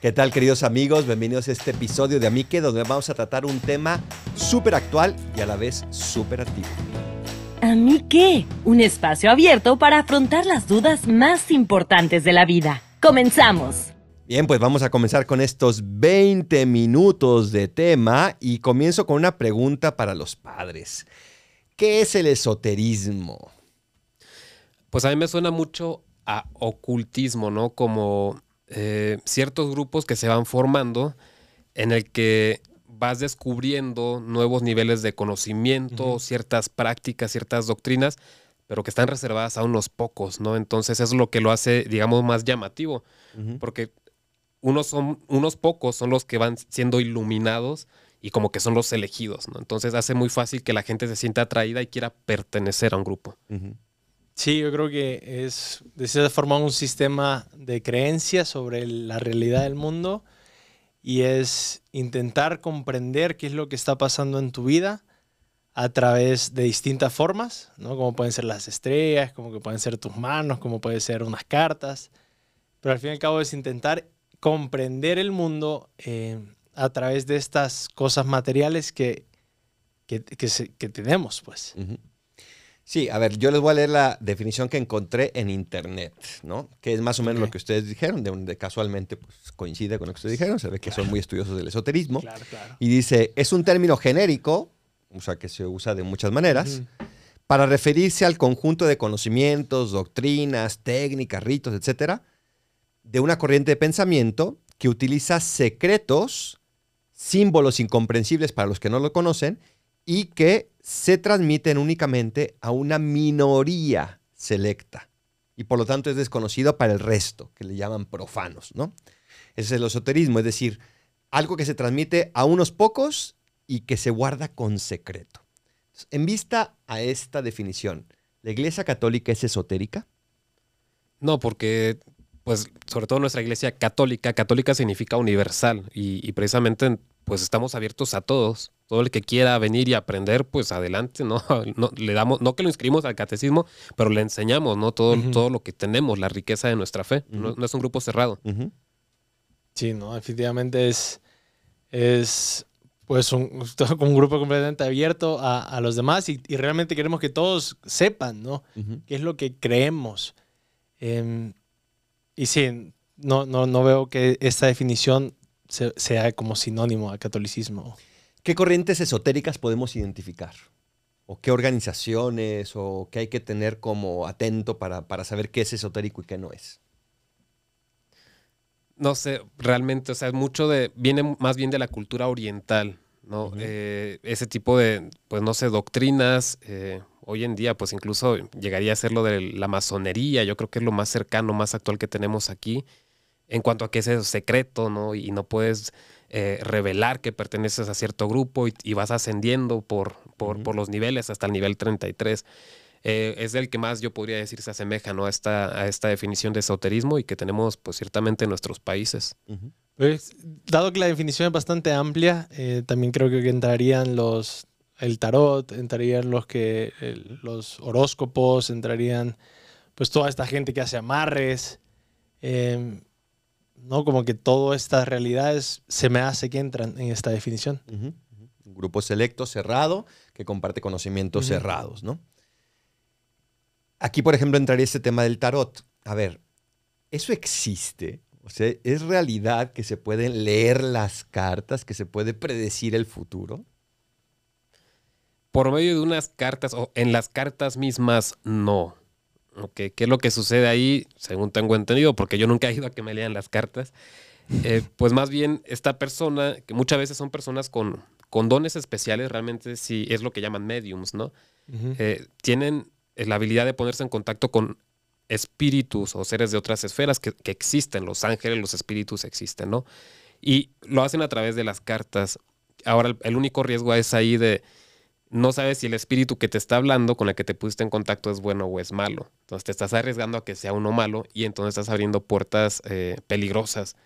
¿Qué tal, queridos amigos? Bienvenidos a este episodio de Amique, donde vamos a tratar un tema súper actual y a la vez súper activo. ¿A mí qué? Un espacio abierto para afrontar las dudas más importantes de la vida. ¡Comenzamos! Bien, pues vamos a comenzar con estos 20 minutos de tema y comienzo con una pregunta para los padres. ¿Qué es el esoterismo? Pues a mí me suena mucho a ocultismo, ¿no? Como eh, ciertos grupos que se van formando en el que vas descubriendo nuevos niveles de conocimiento, ciertas prácticas, ciertas doctrinas, pero que están reservadas a unos pocos, ¿no? Entonces es lo que lo hace, digamos, más llamativo, porque unos, son, unos pocos son los que van siendo iluminados y como que son los elegidos, ¿no? Entonces hace muy fácil que la gente se sienta atraída y quiera pertenecer a un grupo. Sí, yo creo que es de cierta forma un sistema de creencias sobre la realidad del mundo y es intentar comprender qué es lo que está pasando en tu vida a través de distintas formas, ¿no? Como pueden ser las estrellas, como que pueden ser tus manos, como pueden ser unas cartas, pero al fin y al cabo es intentar comprender el mundo eh, a través de estas cosas materiales que, que, tenemos, pues. Sí, a ver, yo les voy a leer la definición que encontré en internet, ¿no? Que es más o menos lo que ustedes dijeron, de donde casualmente pues, coincide con lo que ustedes dijeron, se ve que son muy estudiosos del esoterismo. Claro, claro. Y dice, es un término genérico, o sea, que se usa de muchas maneras, para referirse al conjunto de conocimientos, doctrinas, técnicas, ritos, etcétera, de una corriente de pensamiento que utiliza secretos, símbolos incomprensibles para los que no lo conocen, y que se transmiten únicamente a una minoría selecta y por lo tanto es desconocido para el resto, que le llaman profanos, ¿no? Ese es el esoterismo, es decir, algo que se transmite a unos pocos y que se guarda con secreto. En vista a esta definición, ¿la Iglesia Católica es esotérica? No, porque pues sobre todo nuestra iglesia católica, católica significa universal y, y precisamente pues estamos abiertos a todos. Todo el que quiera venir y aprender, pues adelante, ¿no? no le damos, no que lo inscribimos al catecismo, pero le enseñamos, ¿no? Todo, todo lo que tenemos, la riqueza de nuestra fe. no, es un grupo cerrado. Sí, no, definitivamente es, es pues un, un grupo completamente abierto a, los demás y, realmente queremos que todos sepan, ¿no? ¿Qué es lo que creemos? Em, y sí, no, no, no veo que esta definición sea como sinónimo al catolicismo. ¿Qué corrientes esotéricas podemos identificar? ¿O qué organizaciones? ¿O qué hay que tener como atento para, saber qué es esotérico y qué no es? No sé, realmente, o sea, mucho de, viene más bien de la cultura oriental, ¿no? Eh, ese tipo de, pues no sé, doctrinas, eh, hoy en día, pues incluso llegaría a ser lo de la masonería, yo creo que es lo más cercano, más actual que tenemos aquí en cuanto a que es secreto, ¿no? Y no puedes eh, revelar que perteneces a cierto grupo y, vas ascendiendo por, por, los niveles hasta el nivel 33. Eh, es el que más yo podría decir se asemeja ¿no? a, esta, a esta definición de esoterismo y que tenemos pues ciertamente en nuestros países. pues, dado que la definición es bastante amplia, eh, también creo que entrarían los el tarot, entrarían los que los horóscopos, entrarían pues toda esta gente que hace amarres. Em, ¿no? Como que todas estas realidades se me hace que entran en esta definición. Un grupo selecto, cerrado, que comparte conocimientos cerrados, ¿no? Aquí, por ejemplo, entraría este tema del tarot. A ver, ¿eso existe? O sea, ¿es realidad que se pueden leer las cartas, que se puede predecir el futuro? Por medio de unas cartas, o en las cartas mismas, no. ¿Qué es lo que sucede ahí? Según tengo entendido, porque yo nunca he ido a que me lean las cartas. Eh, pues más bien esta persona, que muchas veces son personas con, con dones especiales, realmente sí es lo que llaman mediums, ¿no? Eh, tienen la habilidad de ponerse en contacto con espíritus o seres de otras esferas que, que, existen, los ángeles, los espíritus existen, ¿no? Y lo hacen a través de las cartas. Ahora, el único riesgo es ahí de, no sabes si el espíritu que te está hablando, con el que te pusiste en contacto, es bueno o es malo. Entonces te estás arriesgando a que sea uno malo y entonces estás abriendo puertas eh, peligrosas